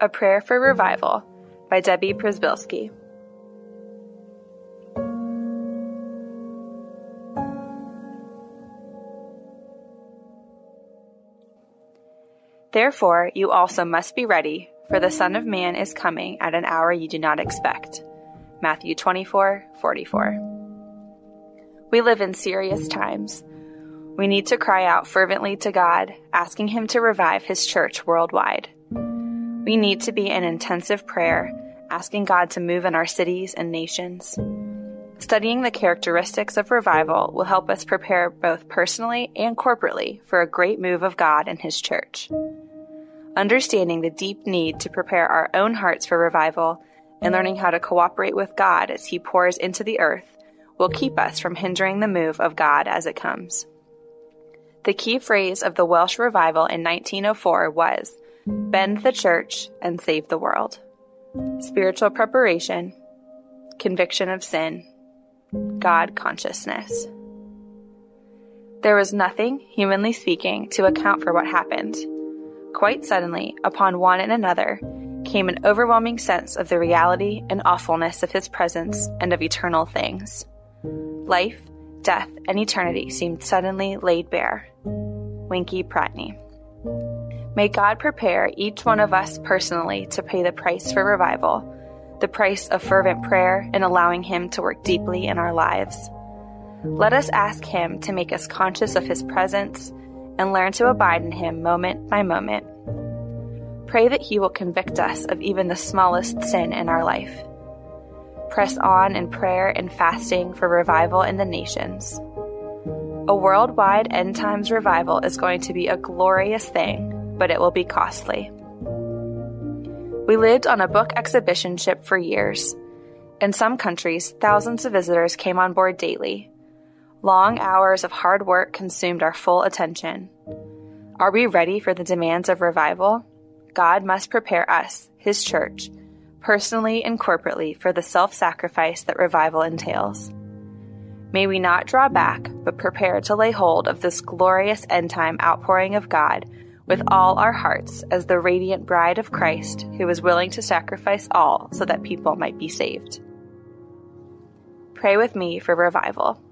A Prayer for Revival by Debbie Przybylski. Therefore, you also must be ready, for the Son of Man is coming at an hour you do not expect. Matthew 24 44. We live in serious times. We need to cry out fervently to God, asking Him to revive His church worldwide. We need to be in intensive prayer, asking God to move in our cities and nations. Studying the characteristics of revival will help us prepare both personally and corporately for a great move of God and His church. Understanding the deep need to prepare our own hearts for revival and learning how to cooperate with God as He pours into the earth will keep us from hindering the move of God as it comes. The key phrase of the Welsh revival in 1904 was bend the church and save the world. Spiritual preparation, conviction of sin, God consciousness. There was nothing, humanly speaking, to account for what happened. Quite suddenly, upon one and another, came an overwhelming sense of the reality and awfulness of his presence and of eternal things. Life, death, and eternity seemed suddenly laid bare. Winkie Pratney. May God prepare each one of us personally to pay the price for revival, the price of fervent prayer and allowing Him to work deeply in our lives. Let us ask Him to make us conscious of His presence and learn to abide in Him moment by moment. Pray that He will convict us of even the smallest sin in our life. Press on in prayer and fasting for revival in the nations. A worldwide end times revival is going to be a glorious thing but it will be costly. We lived on a book exhibition ship for years. In some countries, thousands of visitors came on board daily. Long hours of hard work consumed our full attention. Are we ready for the demands of revival? God must prepare us, His church, personally and corporately for the self sacrifice that revival entails. May we not draw back, but prepare to lay hold of this glorious end time outpouring of God with all our hearts as the radiant bride of Christ who was willing to sacrifice all so that people might be saved. Pray with me for revival.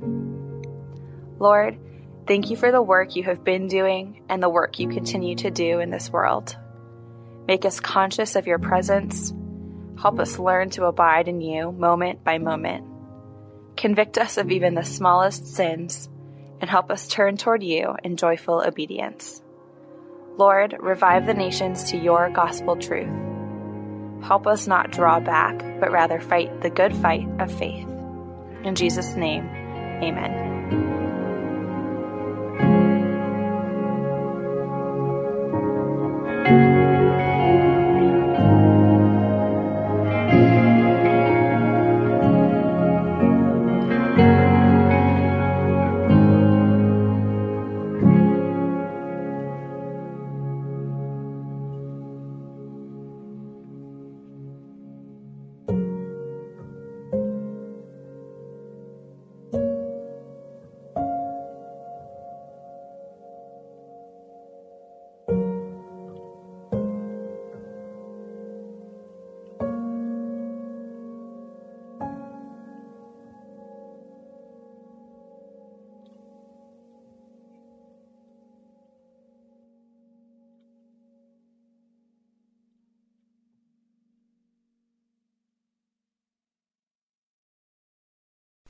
Lord, thank you for the work you have been doing and the work you continue to do in this world. Make us conscious of your presence. Help us learn to abide in you moment by moment. Convict us of even the smallest sins and help us turn toward you in joyful obedience. Lord, revive the nations to your gospel truth. Help us not draw back, but rather fight the good fight of faith. In Jesus' name, amen.